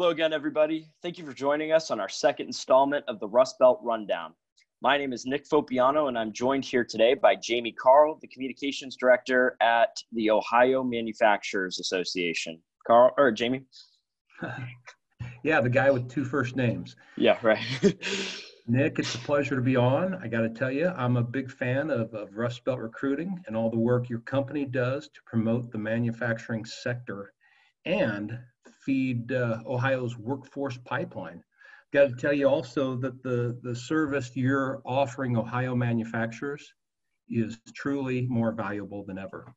Hello again, everybody. Thank you for joining us on our second installment of the Rust Belt Rundown. My name is Nick Fopiano, and I'm joined here today by Jamie Karl, the Communications Director at the Ohio Manufacturers Association. Karl, or Jamie? yeah, the guy with two first names. Yeah, right. Nick, it's a pleasure to be on. I got to tell you, I'm a big fan of, of Rust Belt recruiting and all the work your company does to promote the manufacturing sector and feed uh, Ohio's workforce pipeline. Got to tell you also that the, the service you're offering Ohio manufacturers is truly more valuable than ever.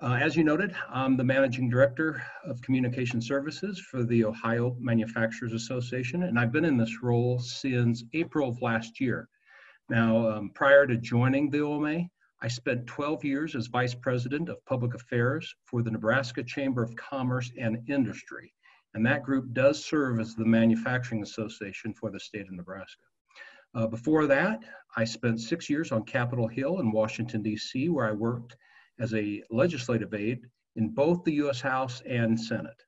Uh, as you noted, I'm the managing director of communication services for the Ohio Manufacturers Association, and I've been in this role since April of last year. Now, um, prior to joining the OMA, I spent 12 years as Vice President of Public Affairs for the Nebraska Chamber of Commerce and Industry. And that group does serve as the manufacturing association for the state of Nebraska. Uh, before that, I spent six years on Capitol Hill in Washington, D.C., where I worked as a legislative aide in both the U.S. House and Senate.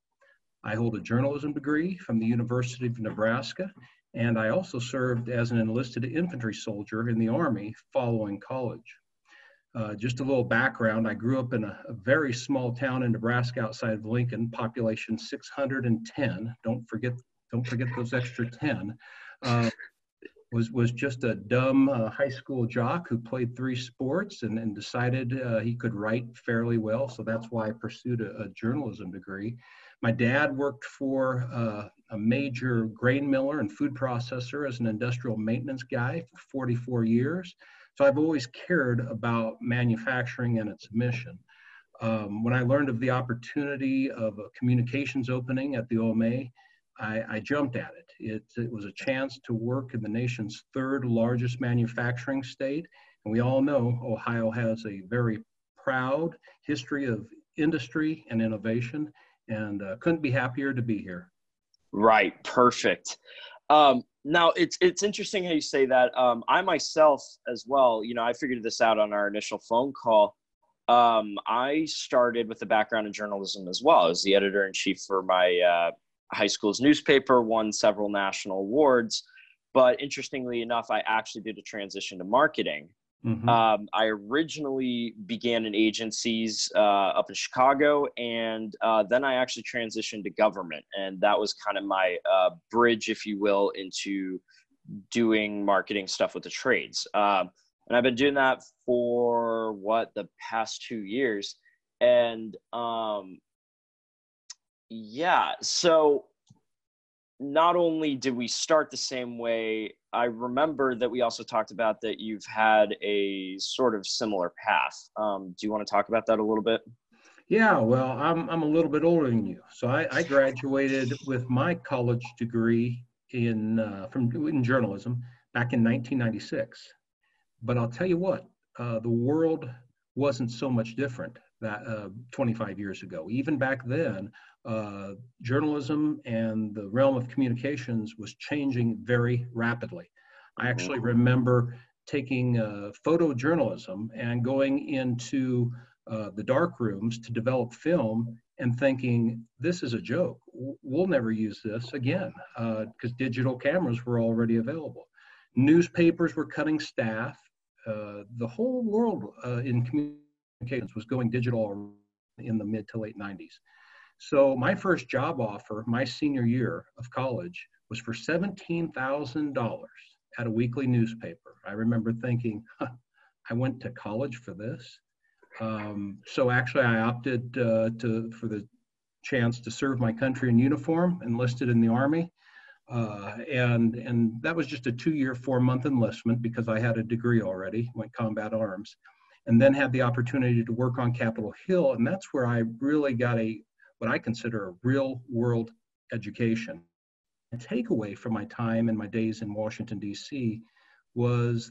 I hold a journalism degree from the University of Nebraska, and I also served as an enlisted infantry soldier in the Army following college. Uh, just a little background, I grew up in a, a, very small town in Nebraska outside of Lincoln, population 610. Don't forget, don't forget those extra 10. Uh, was, was just a dumb uh, high school jock who played three sports and, and decided uh, he could write fairly well. So that's why I pursued a, a journalism degree. My dad worked for uh, a major grain miller and food processor as an industrial maintenance guy for 44 years. So I've always cared about manufacturing and its mission. Um, when I learned of the opportunity of a communications opening at the OMA, I, I jumped at it. it. It was a chance to work in the nation's third largest manufacturing state. And we all know Ohio has a very proud history of industry and innovation, and uh, couldn't be happier to be here. Right, perfect. Um, now it's it's interesting how you say that. Um, I myself as well, you know, I figured this out on our initial phone call. Um, I started with a background in journalism as well. I was the editor in chief for my uh, high school's newspaper, won several national awards. But interestingly enough, I actually did a transition to marketing. Mm-hmm. Um, I originally began in agencies uh, up in Chicago, and uh, then I actually transitioned to government, and that was kind of my uh, bridge, if you will, into doing marketing stuff with the trades. Um, and I've been doing that for what the past two years, and um, yeah, so not only did we start the same way, I remember that we also talked about that you've had a sort of similar path. Um, do you want to talk about that a little bit? Yeah, well, I'm, I'm a little bit older than you. So I, I graduated with my college degree in, uh, from, in journalism back in 1996. But I'll tell you what, uh, the world wasn't so much different that uh, 25 years ago. Even back then, uh, journalism and the realm of communications was changing very rapidly. I actually mm-hmm. remember taking uh, photojournalism and going into uh, the dark rooms to develop film and thinking this is a joke we'll never use this again because uh, digital cameras were already available newspapers were cutting staff uh, the whole world uh, in communications was going digital in the mid to late 90s so my first job offer, my senior year of college, was for $17,000 at a weekly newspaper. I remember thinking, huh, I went to college for this. Um, so actually, I opted uh, to for the chance to serve my country in uniform, enlisted in the army, uh, and and that was just a two-year, four-month enlistment because I had a degree already, went combat arms, and then had the opportunity to work on Capitol Hill, and that's where I really got a what I consider a real world education. A takeaway from my time and my days in Washington, D.C. was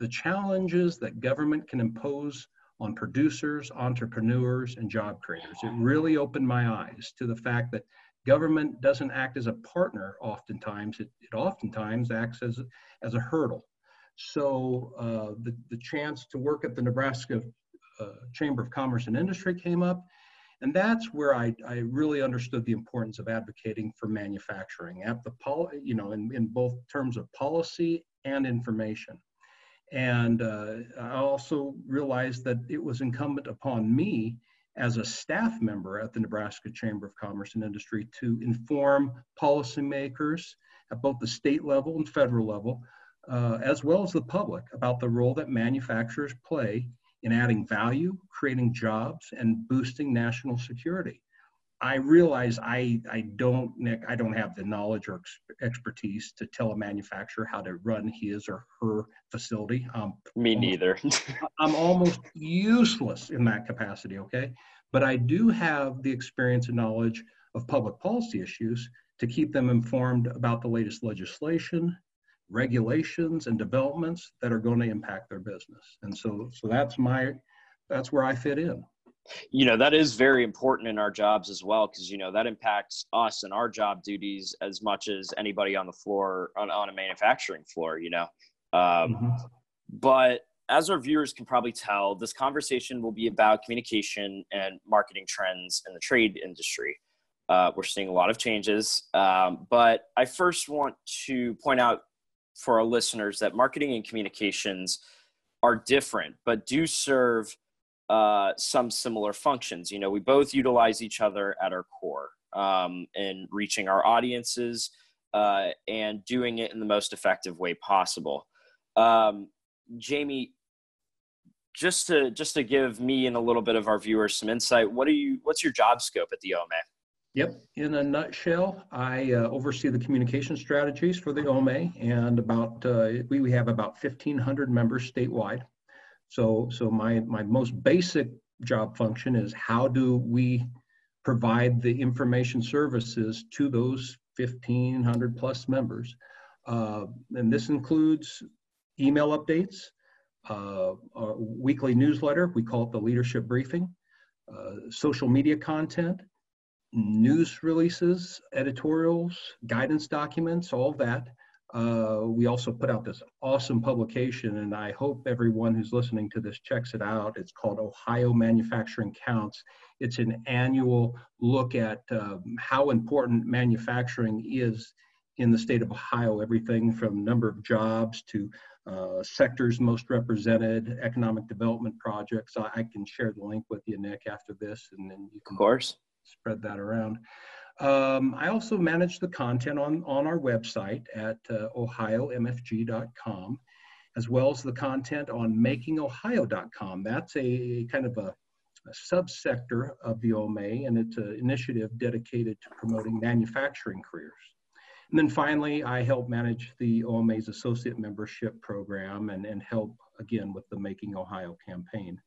the challenges that government can impose on producers, entrepreneurs, and job creators. It really opened my eyes to the fact that government doesn't act as a partner oftentimes, it, it oftentimes acts as, as a hurdle. So uh, the, the chance to work at the Nebraska uh, Chamber of Commerce and Industry came up, And that's where I, I really understood the importance of advocating for manufacturing at the pol- you know in, in both terms of policy and information. And uh, I also realized that it was incumbent upon me as a staff member at the Nebraska Chamber of Commerce and Industry to inform policymakers at both the state level and federal level, uh, as well as the public, about the role that manufacturers play in adding value, creating jobs, and boosting national security. I realize I, I don't, Nick, I don't have the knowledge or ex- expertise to tell a manufacturer how to run his or her facility. Um, Me neither. I'm almost useless in that capacity, okay? But I do have the experience and knowledge of public policy issues to keep them informed about the latest legislation, regulations, and developments that are going to impact their business. And so, so that's my, that's where I fit in you know that is very important in our jobs as well because you know that impacts us and our job duties as much as anybody on the floor on, on a manufacturing floor you know um, mm-hmm. but as our viewers can probably tell this conversation will be about communication and marketing trends in the trade industry uh, we're seeing a lot of changes um, but i first want to point out for our listeners that marketing and communications are different but do serve uh, some similar functions. You know, we both utilize each other at our core um, in reaching our audiences uh, and doing it in the most effective way possible. Um, Jamie, just to just to give me and a little bit of our viewers some insight, what are you? What's your job scope at the OMA? Yep. In a nutshell, I uh, oversee the communication strategies for the OMA, and about uh, we, we have about 1,500 members statewide. So, so my, my most basic job function is how do we provide the information services to those 1,500 plus members? Uh, and this includes email updates, uh, weekly newsletter, we call it the leadership briefing, uh, social media content, news releases, editorials, guidance documents, all that. Uh, we also put out this awesome publication, and I hope everyone who's listening to this checks it out. It's called Ohio Manufacturing Counts. It's an annual look at um, how important manufacturing is in the state of Ohio, everything from number of jobs to uh, sectors most represented, economic development projects. I, I, can share the link with you, Nick, after this, and then you can of course spread that around. Um, I also manage the content on, on our website at uh, ohiomfg.com, as well as the content on makingohio.com. That's a kind of a, a subsector of the OMA, and it's an initiative dedicated to promoting manufacturing careers. And then finally, I help manage the OMA's associate membership program and, and help again with the Making Ohio campaign.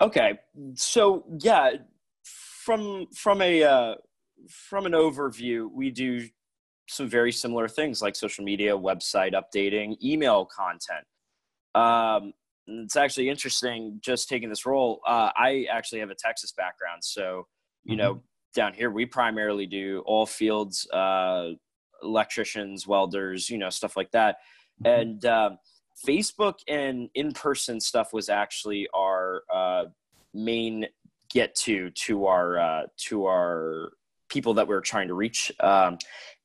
Okay, so yeah, from from a uh, from an overview, we do some very similar things like social media, website updating, email content. Um, it's actually interesting just taking this role. Uh, I actually have a Texas background. So, you mm-hmm. know, down here, we primarily do all fields, uh, electricians, welders, you know, stuff like that. Mm-hmm. And um, Facebook and in person stuff was actually our uh, main get to to our uh, to our people that we're trying to reach. Um,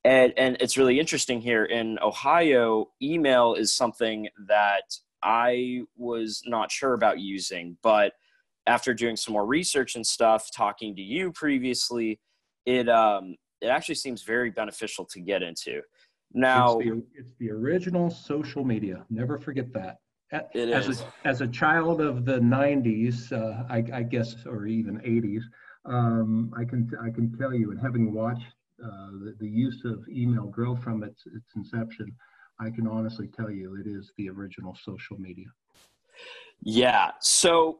and, and it's really interesting here in Ohio, email is something that I was not sure about using, but after doing some more research and stuff, talking to you previously, it um, it actually seems very beneficial to get into. Now, it's the, it's the original social media. Never forget that. It as is. A, as a child of the 90s, uh, I, I, guess, or even 80s, um, I can I can tell you, and having watched uh, the, the, use of email grow from its its inception, I can honestly tell you it is the original social media. Yeah. So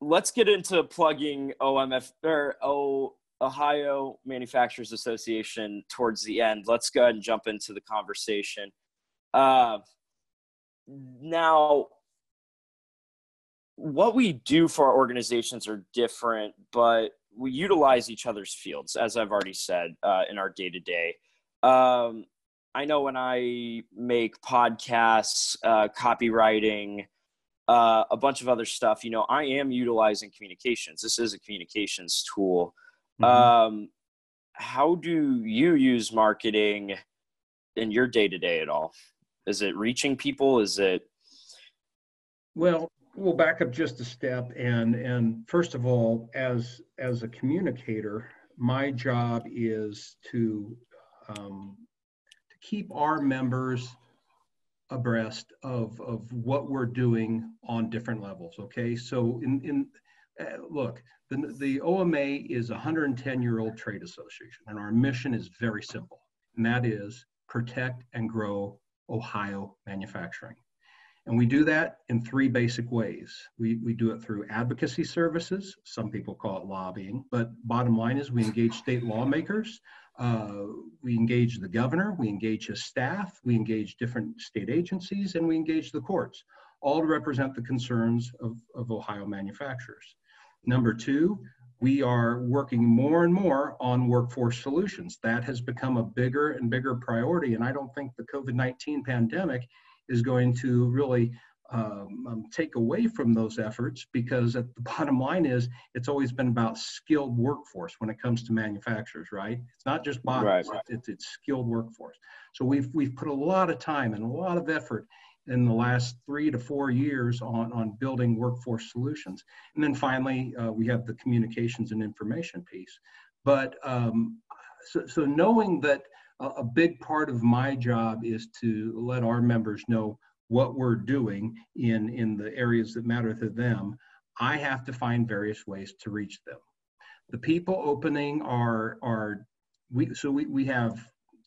let's get into plugging OMF or o, Ohio Manufacturers Association towards the end. Let's go ahead and jump into the conversation. Uh, now, what we do for our organizations are different, but we utilize each other's fields, as I've already said, uh, in our day to day. I know when I make podcasts, uh, copywriting, uh, a bunch of other stuff. You know, I am utilizing communications. This is a communications tool. Mm-hmm. Um, how do you use marketing in your day to day at all? Is it reaching people? Is it? Well, we'll back up just a step, and and first of all, as as a communicator, my job is to um, to keep our members abreast of of what we're doing on different levels. Okay, so in in uh, look, the, the OMA is a 110 year old trade association, and our mission is very simple, and that is protect and grow Ohio manufacturing. And we do that in three basic ways. We, we do it through advocacy services, some people call it lobbying, but bottom line is we engage state lawmakers, uh, we engage the governor, we engage his staff, we engage different state agencies, and we engage the courts, all to represent the concerns of, of Ohio manufacturers. Number two, we are working more and more on workforce solutions. That has become a bigger and bigger priority. And I don't think the COVID 19 pandemic is going to really um, um, take away from those efforts because at the bottom line is it's always been about skilled workforce when it comes to manufacturers, right? It's not just bodies, right. it's, it's skilled workforce. So we've, we've put a lot of time and a lot of effort in the last three to four years on, on building workforce solutions. And then finally, uh, we have the communications and information piece. But um, so, so knowing that a, a big part of my job is to let our members know what we're doing in, in the areas that matter to them, I have to find various ways to reach them. The people opening are, are we, so we, we have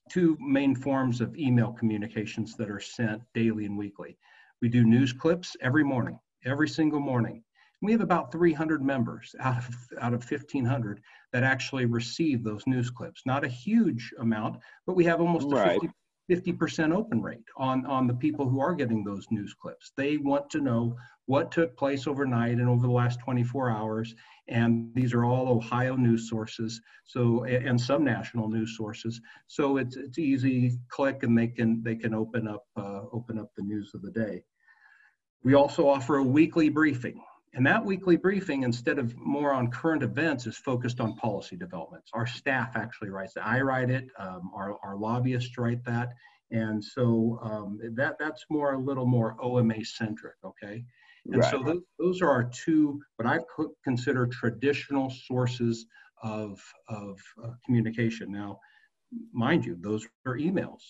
two main forms of email communications that are sent daily and weekly. We do news clips every morning, every single morning. We have about 300 members out of, out of 1,500 that actually receive those news clips. Not a huge amount, but we have almost right. a 50, percent open rate on, on the people who are getting those news clips. They want to know what took place overnight and over the last 24 hours and these are all Ohio news sources. So and some national news sources. So it's it's easy click and they can they can open up uh, open up the news of the day. We also offer a weekly briefing. And that weekly briefing, instead of more on current events, is focused on policy developments. Our staff actually writes it. I write it. Um, our, our lobbyists write that. And so um, that that's more a little more OMA centric. Okay. And right. so those, those are our two, what I consider traditional sources of, of uh, communication. Now, mind you, those are emails.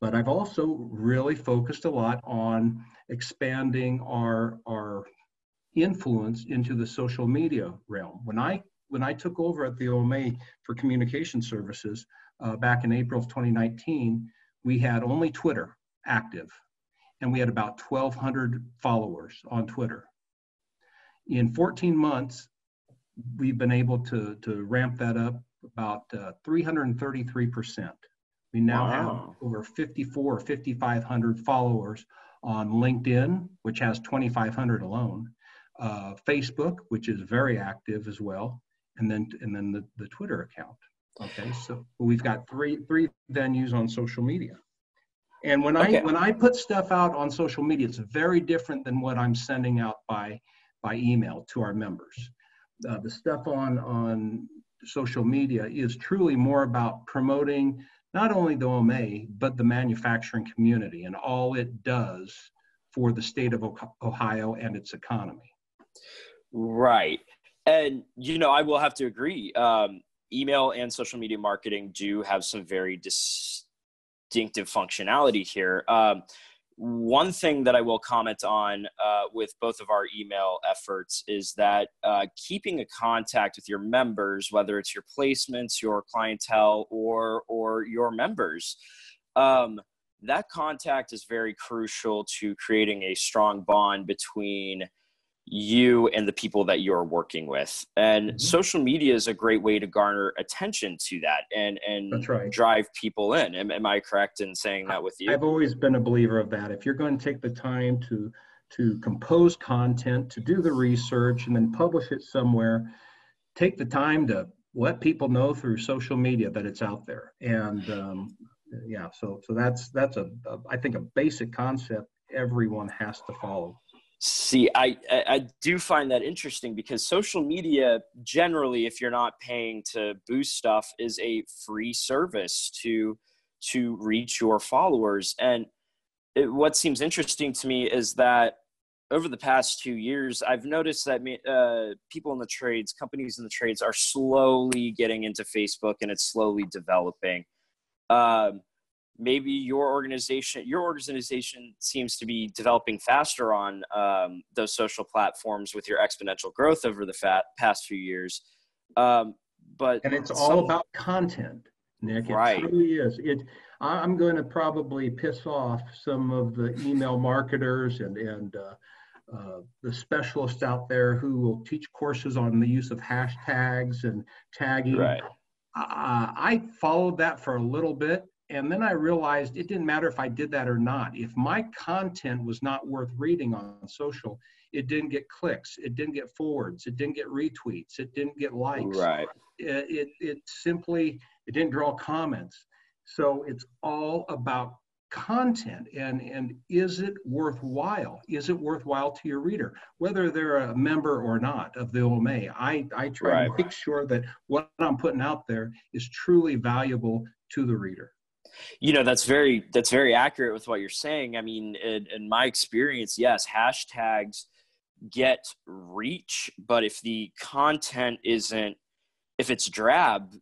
But I've also really focused a lot on expanding our, our influence into the social media realm. When I when I took over at the OMA for communication services uh, back in April of 2019, we had only Twitter active and we had about 1,200 followers on Twitter. In 14 months, we've been able to, to ramp that up about uh, 333%. We now wow. have over 54 or 5,500 followers on LinkedIn, which has 2,500 alone, uh, Facebook, which is very active as well, and then and then the, the Twitter account. Okay, so we've got three three venues on social media. And when okay. I when I put stuff out on social media, it's very different than what I'm sending out by by email to our members. Uh, the stuff on on social media is truly more about promoting not only the OMA but the manufacturing community and all it does for the state of Ohio and its economy. Right, and you know I will have to agree. Um, email and social media marketing do have some very dis- distinctive functionality here. Um, one thing that I will comment on uh, with both of our email efforts is that uh, keeping a contact with your members, whether it's your placements, your clientele, or or your members, um, that contact is very crucial to creating a strong bond between you and the people that you're working with. And mm-hmm. social media is a great way to garner attention to that and and right. drive people in. Am, am, i correct in saying that with you? I've always been a believer of that. If you're going to take the time to to compose content to do the research and then publish it somewhere take the time to let people know through social media that it's out there. And um, yeah so so that's that's a, a i think a basic concept everyone has to follow See, I, I do find that interesting because social media generally, if you're not paying to boost stuff, is a free service to to reach your followers. And it, what seems interesting to me is that over the past two years, I've noticed that uh, people in the trades, companies in the trades, are slowly getting into Facebook, and it's slowly developing. Um, maybe your organization your organization seems to be developing faster on um, those social platforms with your exponential growth over the fat, past few years um, but and it's all about content nick right. it really is it i'm going to probably piss off some of the email marketers and and uh, uh, the specialists out there who will teach courses on the use of hashtags and tagging right. Uh, I followed that for a little bit and then I realized it didn't matter if I did that or not. If my content was not worth reading on social, it didn't get clicks, it didn't get forwards, it didn't get retweets, it didn't get likes. Right. It, it, it simply it didn't draw comments. So it's all about content and and is it worthwhile is it worthwhile to your reader whether they're a member or not of the oma i i try right. to make sure that what i'm putting out there is truly valuable to the reader you know that's very that's very accurate with what you're saying. I mean in, in, my experience yes hashtags get reach but if the content isn't if it's drab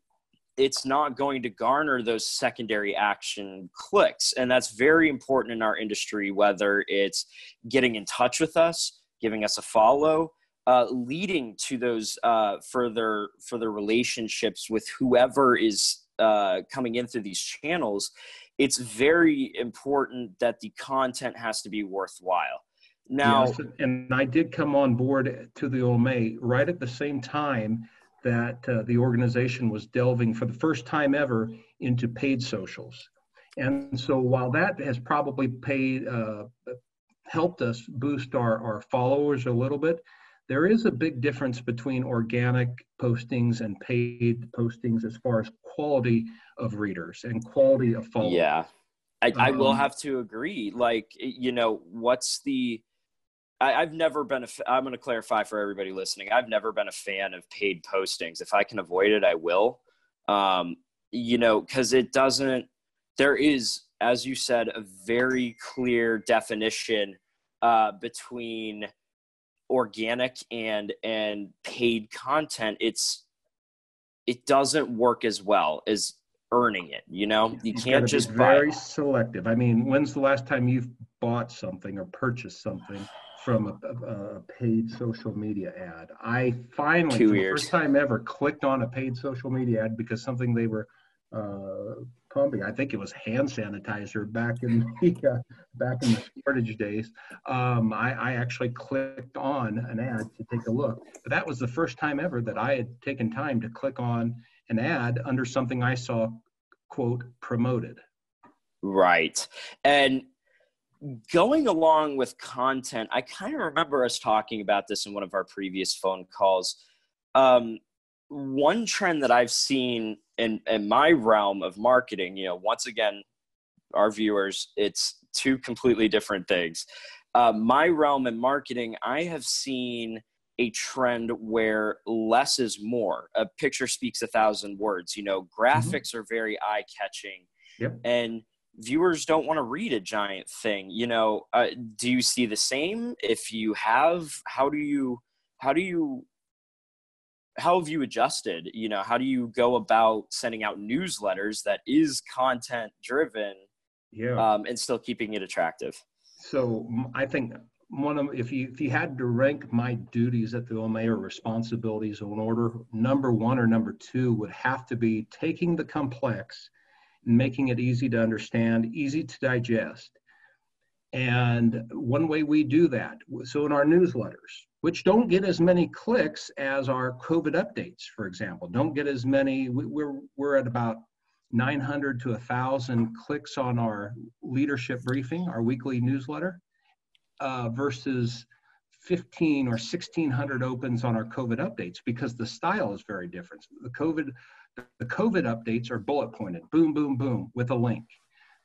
it's not going to garner those secondary action clicks. And that's very important in our industry whether it's getting in touch with us giving us a follow uh, leading to those uh, further further relationships with whoever is uh, coming in through these channels, it's very important that the content has to be worthwhile. Now, yes, and I did come on board to the OMA right at the same time that uh, the organization was delving for the first time ever into paid socials. And so while that has probably paid, uh, helped us boost our, our followers a little bit, there is a big difference between organic postings and paid postings as far as quality of readers and quality of followers. Yeah. I, I will um, have to agree. Like, you know, what's the, I, have never been a, I'm going to clarify for everybody listening. I've never been a fan of paid postings. If I can avoid it, I will. Um, you know, cause it doesn't, there is, as you said, a very clear definition uh, between organic and and paid content it's it doesn't work as well as earning it you know you, you can't just very buy. selective i mean when's the last time you've bought something or purchased something from a, a, a paid social media ad i finally Two for years. the first time ever clicked on a paid social media ad because something they were uh, I think it was hand sanitizer back in the uh, back in the shortage days. Um, I, I, actually clicked on an ad to take a look, but that was the first time ever that I had taken time to click on an ad under something I saw quote promoted. Right, and going along with content, I kind of remember us talking about this in one of our previous phone calls. Um, one trend that I've seen in, in my realm of marketing, you know, once again, our viewers, it's two completely different things. Uh, my realm in marketing, I have seen a trend where less is more. A picture speaks a thousand words. You know, mm-hmm. graphics mm-hmm. are very eye catching. Yep. And viewers don't want to read a giant thing. You know, uh, do you see the same? If you have, how do you, how do you how have you adjusted? You know how do you go about sending out newsletters that is content driven yeah. um, and still keeping it attractive? So i think one of if you if you had to rank my duties at the OMA or responsibilities in order, number one or number two would have to be taking the complex and making it easy to understand, easy to digest. And one way we do that, so in our newsletters, which don't get as many clicks as our COVID updates, for example. Don't get as many, we're, we're at about 900 to 1,000 clicks on our leadership briefing, our weekly newsletter, uh, versus 15 or 1,600 opens on our COVID updates because the style is very different. The COVID, the COVID updates are bullet pointed, boom, boom, boom, with a link.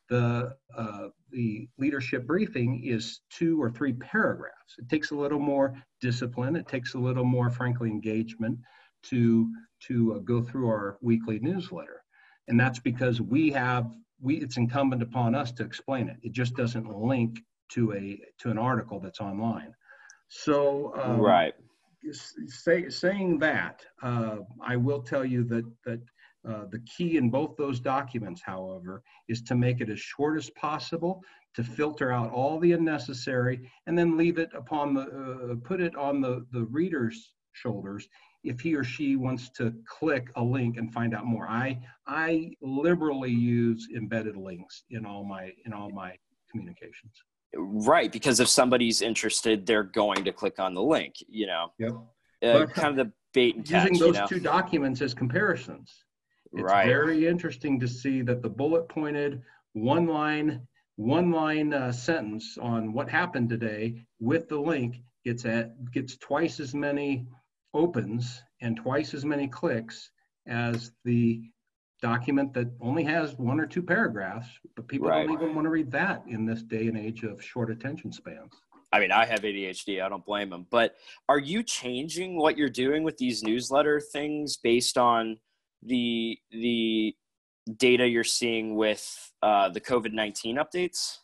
The, uh, the leadership briefing is two or three paragraphs. It takes a little more discipline. It takes a little more, frankly, engagement to to uh, go through our weekly newsletter, and that's because we have we it's incumbent upon us to explain it. It just doesn't link to a to an article that's online. So um, right. Say, saying that, uh, I will tell you that that uh, the key in both those documents, however, is to make it as short as possible, to filter out all the unnecessary, and then leave it upon the, uh, put it on the, the reader's shoulders if he or she wants to click a link and find out more. I, I liberally use embedded links in all my, in all my communications. Right, because if somebody's interested, they're going to click on the link, you know. Yep. Uh, kind of the bait and catch. Using those you know? two documents as comparisons it's right. very interesting to see that the bullet pointed one line one line uh, sentence on what happened today with the link gets at gets twice as many opens and twice as many clicks as the document that only has one or two paragraphs but people right. don't even want to read that in this day and age of short attention spans I mean, I have ADHD. I don't blame them. But are you changing what you're doing with these newsletter things based on the the data you're seeing with uh, the COVID nineteen updates?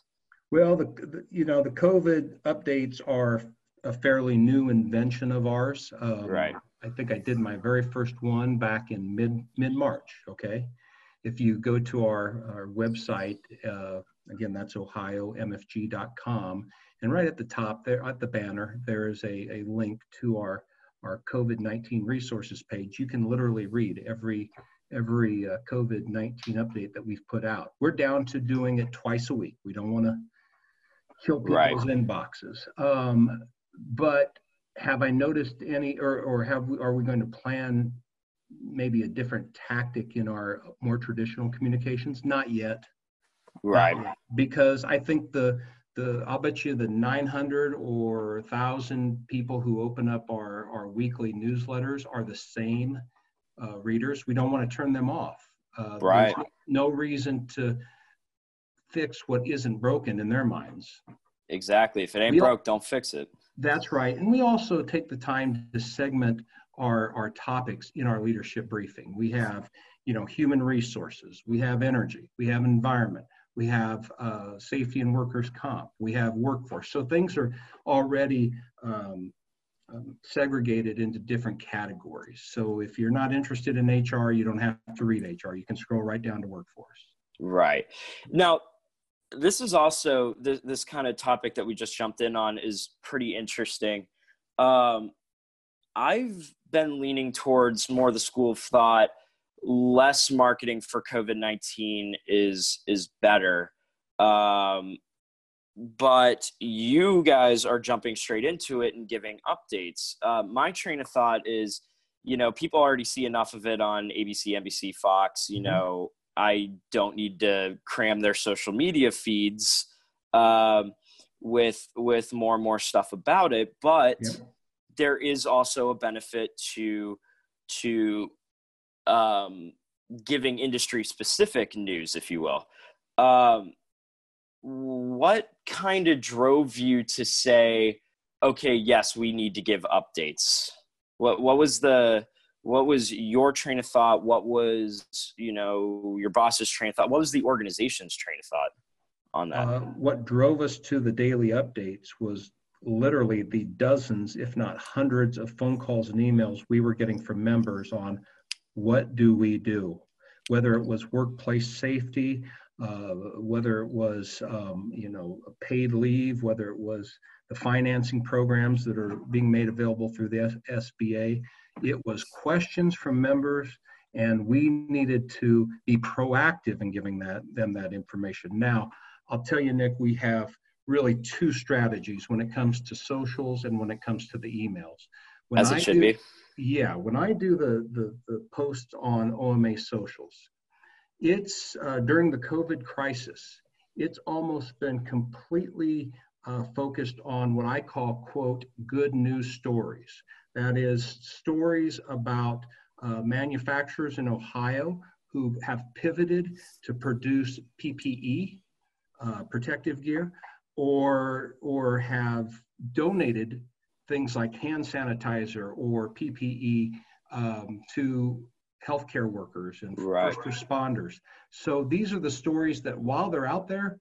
Well, the, the, you know the COVID updates are a fairly new invention of ours. Um, right. I think I did my very first one back in mid mid March. Okay. If you go to our, our website, uh, again, that's ohiomfg.com, and right at the top there, at the banner, there is a, a link to our our COVID-19 resources page, you can literally read every every uh, COVID-19 update that we've put out. We're down to doing it twice a week. We don't want to kill people's right. inboxes. Um, but have I noticed any, or, or have we, are we going to plan maybe a different tactic in our more traditional communications? Not yet. Right. because I think the the I'll bet you the 900 or 1,000 people who open up our, our weekly newsletters are the same uh, readers. We don't want to turn them off. Uh, right. No reason to fix what isn't broken in their minds. Exactly. If it ain't we broke, don't fix it. That's right. And we also take the time to segment our, our topics in our leadership briefing. We have, you know, human resources, we have energy, we have environment, we have uh, safety and workers comp, we have workforce. So things are already um, um, segregated into different categories. So if you're not interested in HR, you don't have to read HR. You can scroll right down to workforce. Right. Now, this is also this, this kind of topic that we just jumped in on is pretty interesting. Um, I've been leaning towards more the school of thought less marketing for COVID nineteen is is better. Um, but you guys are jumping straight into it and giving updates. Uh, my train of thought is, you know, people already see enough of it on ABC, NBC, Fox. You mm-hmm. know, I don't need to cram their social media feeds um, with with more and more stuff about it. But there is also a benefit to to um, giving industry specific news, if you will. Um, what kind of drove you to say, okay, yes, we need to give updates? What what was the what was your train of thought? What was you know your boss's train of thought? What was the organization's train of thought on that? Uh, what drove us to the daily updates was literally the dozens, if not hundreds, of phone calls and emails we were getting from members on what do we do? Whether it was workplace safety, uh, whether it was um, you know paid leave, whether it was the financing programs that are being made available through the SBA, it was questions from members, and we needed to be proactive in giving that them that information. Now, I'll tell you, Nick, we have really two strategies when it comes to socials and when it comes to the emails. When As it I should do, be yeah, when I do the, the, the posts on OMA socials, it's uh, during the COVID crisis, it's almost been completely uh, focused on what I call, quote, good news stories. That is, stories about uh, manufacturers in Ohio who have pivoted to produce PPE uh, protective gear or or have donated things like hand sanitizer or PPE um, to healthcare workers and right. first responders. So these are the stories that while they're out there,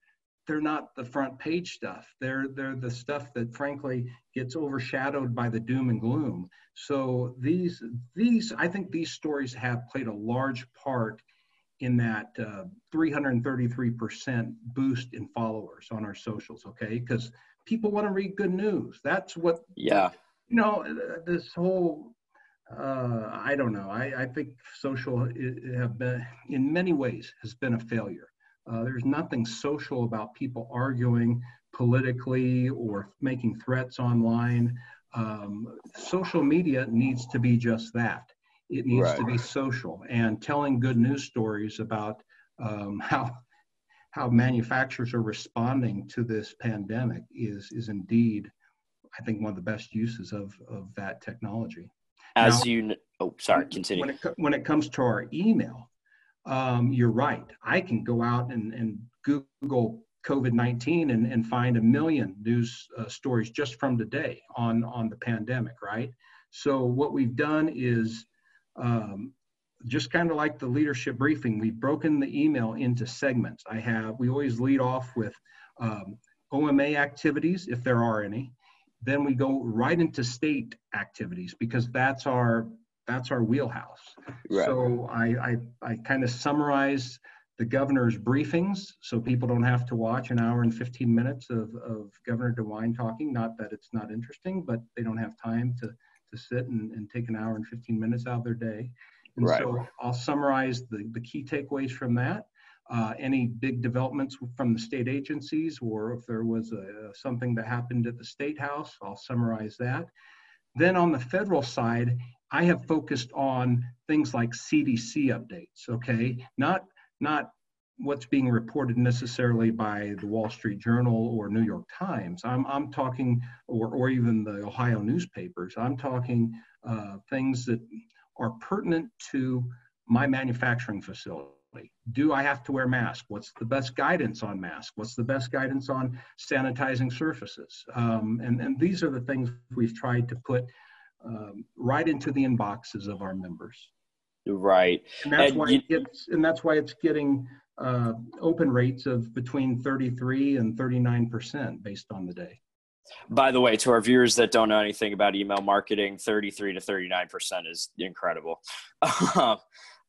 they're not the front page stuff. They're they're the stuff that frankly gets overshadowed by the doom and gloom. So these these I think these stories have played a large part in that uh, 333% boost in followers on our socials. Okay, because people want to read good news. That's what. Yeah. You know this whole. Uh, I don't know. I, I think social have been in many ways has been a failure uh, there's nothing social about people arguing politically or making threats online. Um, social media needs to be just that. It needs right. to be social and telling good news stories about um, how how manufacturers are responding to this pandemic is is indeed, I think, one of the best uses of of that technology. As now, you, oh, sorry, continue. When it, when it comes to our email, um, you're right. I can go out and, and Google COVID 19 and, and find a million news uh, stories just from today on, on the pandemic, right? So, what we've done is um, just kind of like the leadership briefing, we've broken the email into segments. I have, we always lead off with um, OMA activities, if there are any. Then we go right into state activities because that's our that's our wheelhouse. Right. So I, I, I kind of summarize the governor's briefings so people don't have to watch an hour and 15 minutes of, of Governor DeWine talking. Not that it's not interesting, but they don't have time to, to sit and, and take an hour and 15 minutes out of their day. And right. so I'll summarize the, the key takeaways from that. Uh, any big developments from the state agencies, or if there was a, something that happened at the state house, I'll summarize that. Then on the federal side, I have focused on things like CDC updates, okay? Not, not what's being reported necessarily by the Wall Street Journal or New York Times. I'm, I'm talking, or, or even the Ohio newspapers, I'm talking uh, things that are pertinent to my manufacturing facility. Do I have to wear masks? What's the best guidance on masks? What's the best guidance on sanitizing surfaces? Um, and, and these are the things we've tried to put um, right into the inboxes of our members. Right. And that's and why you, it's and that's why it's getting uh, open rates of between 33 and 39 percent based on the day. By the way, to our viewers that don't know anything about email marketing, 33 to 39 percent is incredible.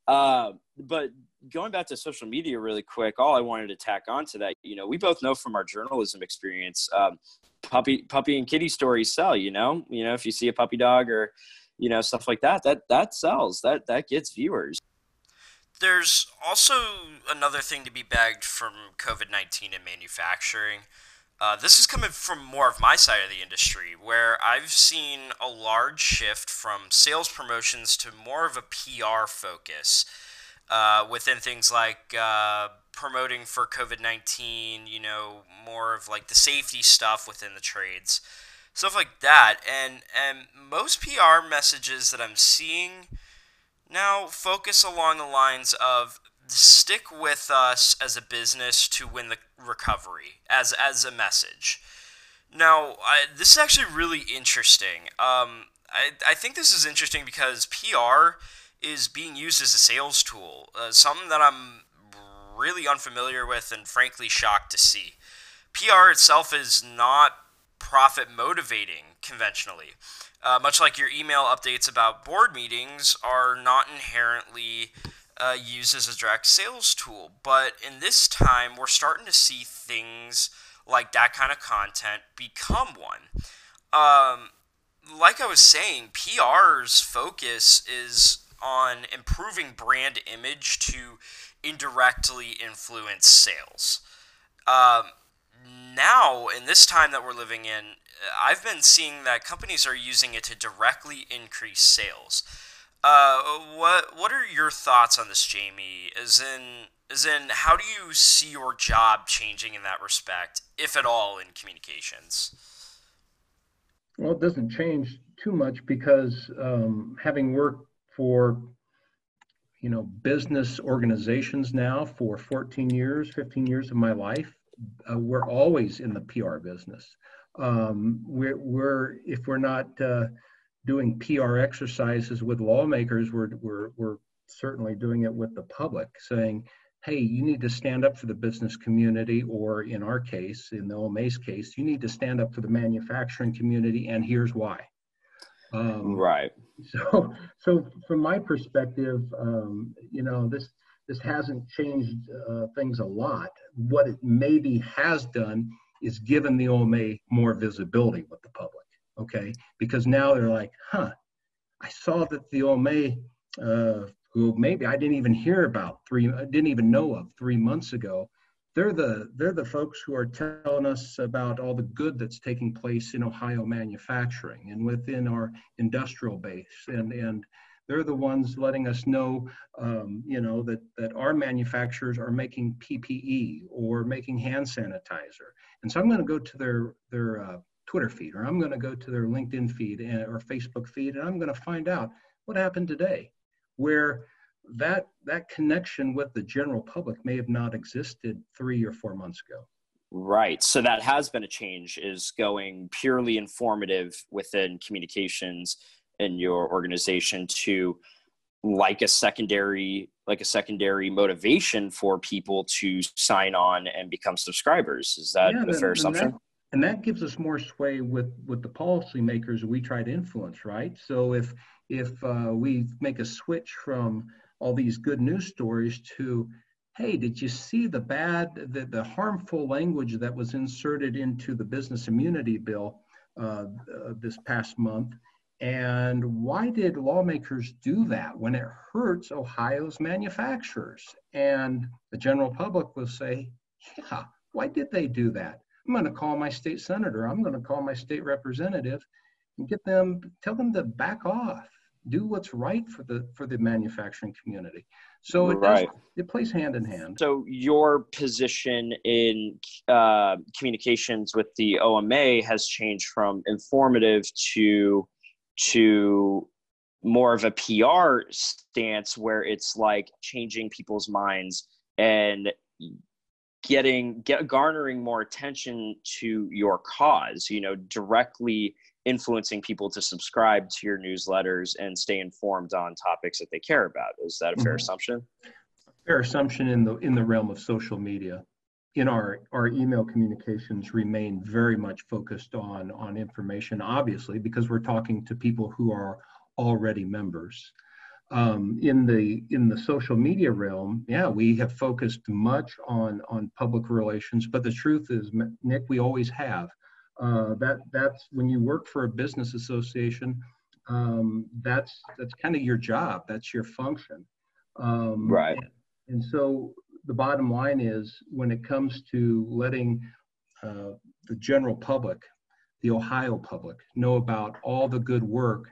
uh, but going back to social media really quick, all I wanted to tack on to that, you know, we both know from our journalism experience, um, puppy puppy and kitty stories sell you know? You know if you see a puppy dog or you know stuff like that that that sells that that gets viewers. There's also another thing to be bagged from covid-19 in manufacturing uh, this is coming from more of my side of the industry where i've seen a large shift from sales promotions to more of a pr focus uh, within things like uh, promoting for COVID 19, you know, more of like the safety stuff within the trades, stuff like that. And, and most PR messages that I'm seeing now focus along the lines of stick with us as a business to win the recovery as, as a message. Now, I, this is actually really interesting. Um, I, I think this is interesting because PR is being used as a sales tool, uh, something that I'm really unfamiliar with and frankly shocked to see. PR itself is not profit motivating conventionally. Uh, much like your email updates about board meetings are not inherently uh, used as a direct sales tool. But in this time, we're starting to see things like that kind of content become one. Um, like I was saying, PR's focus is on improving brand image to indirectly influence sales. Um, now, in this time that we're living in, I've been seeing that companies are using it to directly increase sales. Uh, what what are your thoughts on this, Jamie? As in, as in, how do you see your job changing in that respect, if at all, in communications? Well, it doesn't change too much because um, having worked for you know business organizations now for 14 years 15 years of my life uh, we're always in the PR business. Um, we're, we're if we're not uh, doing PR exercises with lawmakers, we're we're we're certainly doing it with the public, saying, "Hey, you need to stand up for the business community," or in our case, in the OMA's case, you need to stand up for the manufacturing community, and here's why. Um, right. So, so from my perspective, um, you know, this this hasn't changed uh, things a lot. What it maybe has done is given the OMA more visibility with the public. Okay, because now they're like, huh, I saw that the OMA, uh, who maybe I didn't even hear about three, I didn't even know of three months ago. They're the they're the folks who are telling us about all the good that's taking place in Ohio manufacturing and within our industrial base and and they're the ones letting us know, um, you know, that, that our manufacturers are making PPE or making hand sanitizer. And so I'm going to go to their, their uh, Twitter feed or I'm going to go to their LinkedIn feed and, or Facebook feed and I'm going to find out what happened today where that that connection with the general public may have not existed three or four months ago. Right. So that has been a change is going purely informative within communications in your organization to like a secondary like a secondary motivation for people to sign on and become subscribers. Is that yeah, a fair and assumption? that, and that gives us more sway with with the policymakers we try to influence right so if if uh, we make a switch from all these good news stories to hey did you see the bad the, the harmful language that was inserted into the business immunity bill uh, uh, this past month and why did lawmakers do that when it hurts Ohio's manufacturers? And the general public will say, yeah, why did they do that? I'm going to call my state senator. I'm going to call my state representative and get them, tell them to back off, do what's right for the for the manufacturing community. So it right. does, it plays hand in hand. So your position in uh, communications with the OMA has changed from informative to to more of a PR stance where it's like changing people's minds and getting get garnering more attention to your cause you know directly influencing people to subscribe to your newsletters and stay informed on topics that they care about is that a fair mm-hmm. assumption fair assumption in the in the realm of social media in our, our email communications remain very much focused on, on information, obviously, because we're talking to people who are already members. Um, in the in the social media realm, yeah, we have focused much on on public relations, but the truth is, Nick, we always have. Uh, that that's when you work for a business association, um, that's that's kind of your job, that's your function. Um, right. And, and so the bottom line is when it comes to letting uh, the general public, the Ohio public, know about all the good work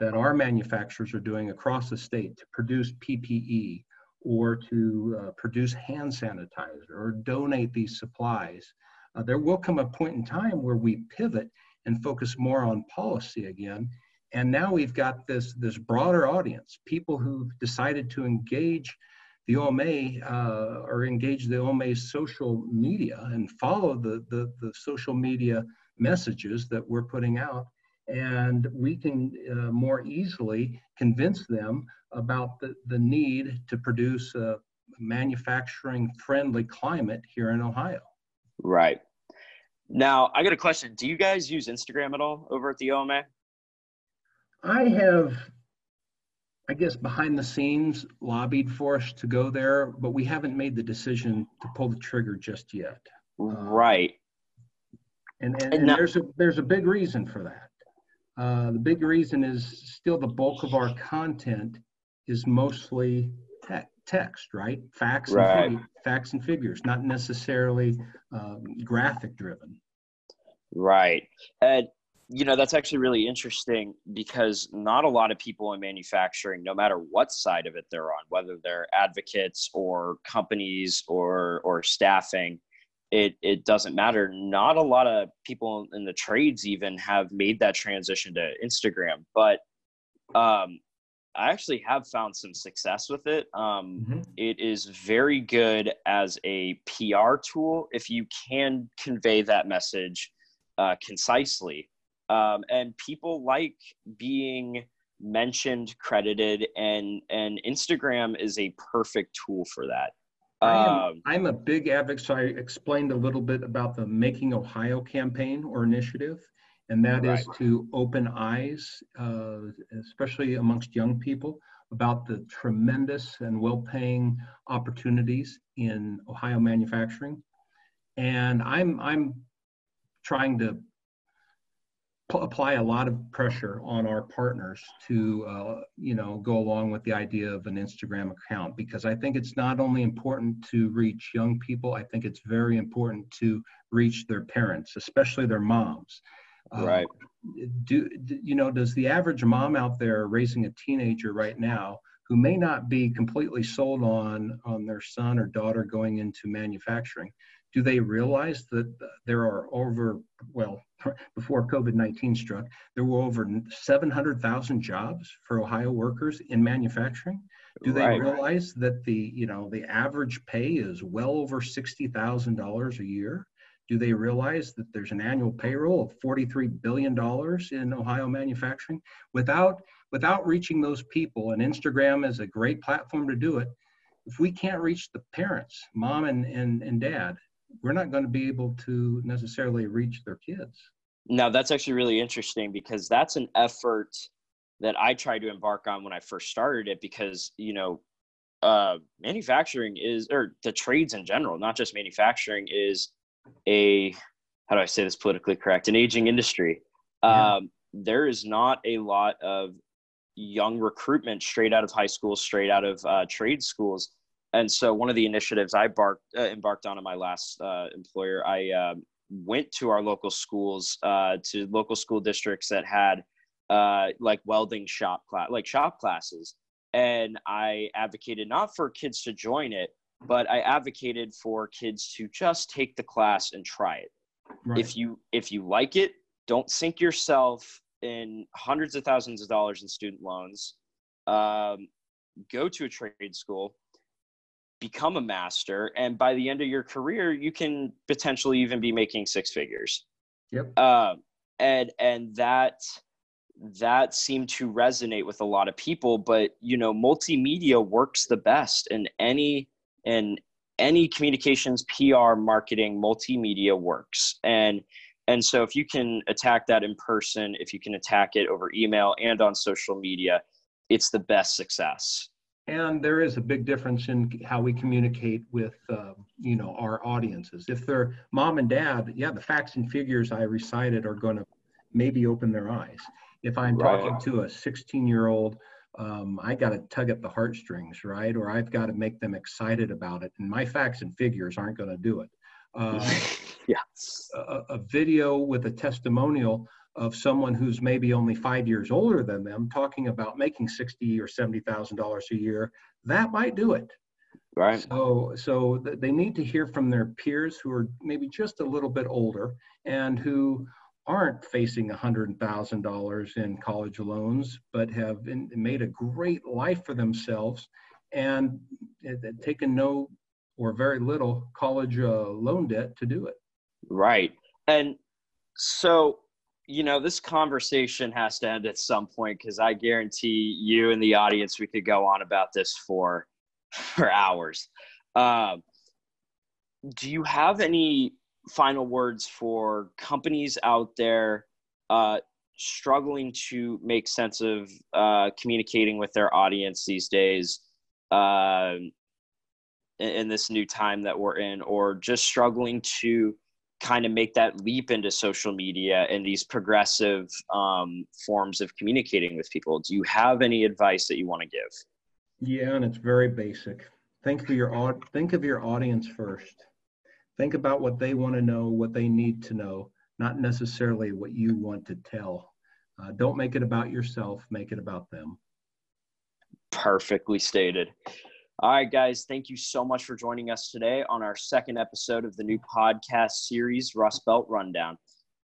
that our manufacturers are doing across the state to produce PPE or to uh, produce hand sanitizer or donate these supplies. Uh, there will come a point in time where we pivot and focus more on policy again. And now we've got this, this broader audience, people who've decided to engage the OMA uh, or engage the OMA's social media and follow the, the, the, social media messages that we're putting out. And we can uh, more easily convince them about the, the need to produce a manufacturing friendly climate here in Ohio. Right. Now, I got a question. Do you guys use Instagram at all over at the OMA? I have I guess behind the scenes lobbied for us to go there, but we haven't made the decision to pull the trigger just yet. Right. And, and, and, and there's a there's a big reason for that. Uh, the big reason is still the bulk of our content is mostly te- text, right? Facts right. and facts and figures, not necessarily um, graphic driven. Right. And you know that's actually really interesting because not a lot of people in manufacturing no matter what side of it they're on whether they're advocates or companies or or staffing it it doesn't matter not a lot of people in the trades even have made that transition to instagram but um I actually have found some success with it. Um, mm-hmm. it is very good as a PR tool if you can convey that message uh, concisely. Um, and people like being mentioned, credited, and and Instagram is a perfect tool for that. I am, um, I'm a big advocate. So I explained a little bit about the Making Ohio campaign or initiative, and that right. is to open eyes, uh, especially amongst young people, about the tremendous and well-paying opportunities in Ohio manufacturing. And I'm I'm trying to apply a lot of pressure on our partners to uh, you know go along with the idea of an instagram account because i think it's not only important to reach young people i think it's very important to reach their parents especially their moms. Uh, right. do you know does the average mom out there raising a teenager right now who may not be completely sold on on their son or daughter going into manufacturing do they realize that there are over well before covid-19 struck there were over 700000 jobs for ohio workers in manufacturing? Do they right. realize that the you know the average pay is well over $60000 a year? Do they realize that there's an annual payroll of $43 billion in ohio manufacturing? Without without reaching those people and instagram is a great platform to do it if we can't reach the parents mom and, and, and dad we're not going to be able to necessarily reach their kids. Now, that's actually really interesting because that's an effort that I tried to embark on when I first started it because, you know, uh, manufacturing is, or the trades in general, not just manufacturing, is a, how do I say this politically correct, an aging industry. Yeah. Um, there is not a lot of young recruitment straight out of high school, straight out of uh, trade schools and so one of the initiatives I barked, uh, embarked on in my last uh, employer, I uh, went to our local schools, uh, to local school districts that had uh, like welding shop class, like shop classes, and I advocated not for kids to join it, but I advocated for kids to just take the class and try it. Right. If you if you like it, don't sink yourself in hundreds of thousands of dollars in student loans. Um, go to a trade school become a master and by the end of your career you can potentially even be making six figures. Yep. Uh, and and that that seemed to resonate with a lot of people but you know multimedia works the best in any in any communications pr marketing multimedia works. And and so if you can attack that in person if you can attack it over email and on social media it's the best success and there is a big difference in how we communicate with uh, you know our audiences. If they're mom and dad yeah the facts and figures i recited are going to maybe open their eyes. If i'm right. talking to a 16 year old um, i got to tug at the heartstrings right? Or i've got to make them excited about it and my facts and figures aren't going to do it. Uh, yeah a, a video with a testimonial of someone who's maybe only five years older than them talking about making sixty or seventy thousand dollars a year, that might do it. Right. So, so they need to hear from their peers who are maybe just a little bit older and who aren't facing $100,000 in college loans, but have been, made a great life for themselves and taken no or very little college uh, loan debt to do it. Right. And so you know, this conversation has to end at some point because I guarantee you and the audience we could go on about this for for hours. Um, do you have any final words for companies out there uh, struggling to make sense of uh, communicating with their audience these days uh, in, in this new time that we're in, or just struggling to kind of make that leap into social media and these progressive um, forms of communicating with people. Do you have any advice that you want to give? Yeah, and it's very basic. Think of your think of your audience first. Think about what they want to know, what they need to know, not necessarily what you want to tell. Uh, don't make it about yourself. Make it about them. Perfectly stated. All right, guys, thank you so much for joining us today on our second episode of the new podcast series, Rust Belt Rundown.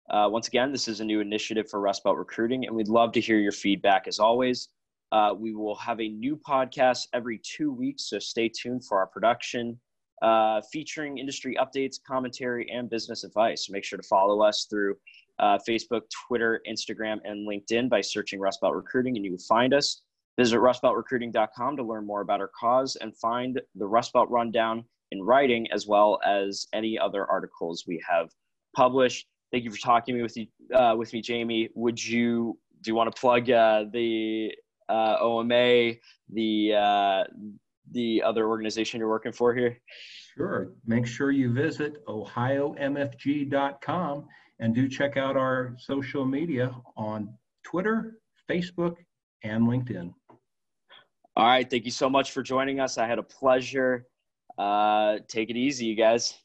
Uh, once again, this is a new initiative for Rust Belt Recruiting, and we'd love to hear your feedback as always. Uh, we will have a new podcast every two weeks, so stay tuned for our production uh, featuring industry updates, commentary, and business advice. Make sure to follow us through uh, Facebook, Twitter, Instagram, and LinkedIn by searching Rust Belt Recruiting, and you will find us. Visit rustbeltrecruiting.com to learn more about our cause and find the Rust Belt Rundown in writing, as well as any other articles we have published. Thank you for talking with you uh, with me, Jamie. Would you do you want to plug uh, the uh, OMA, the uh, the other organization you're working for here? Sure. Make sure you visit ohiomfg.com and do check out our social media on Twitter, Facebook, and LinkedIn. All right. Thank you so much for joining us. I had a pleasure. Uh, take it easy, you guys.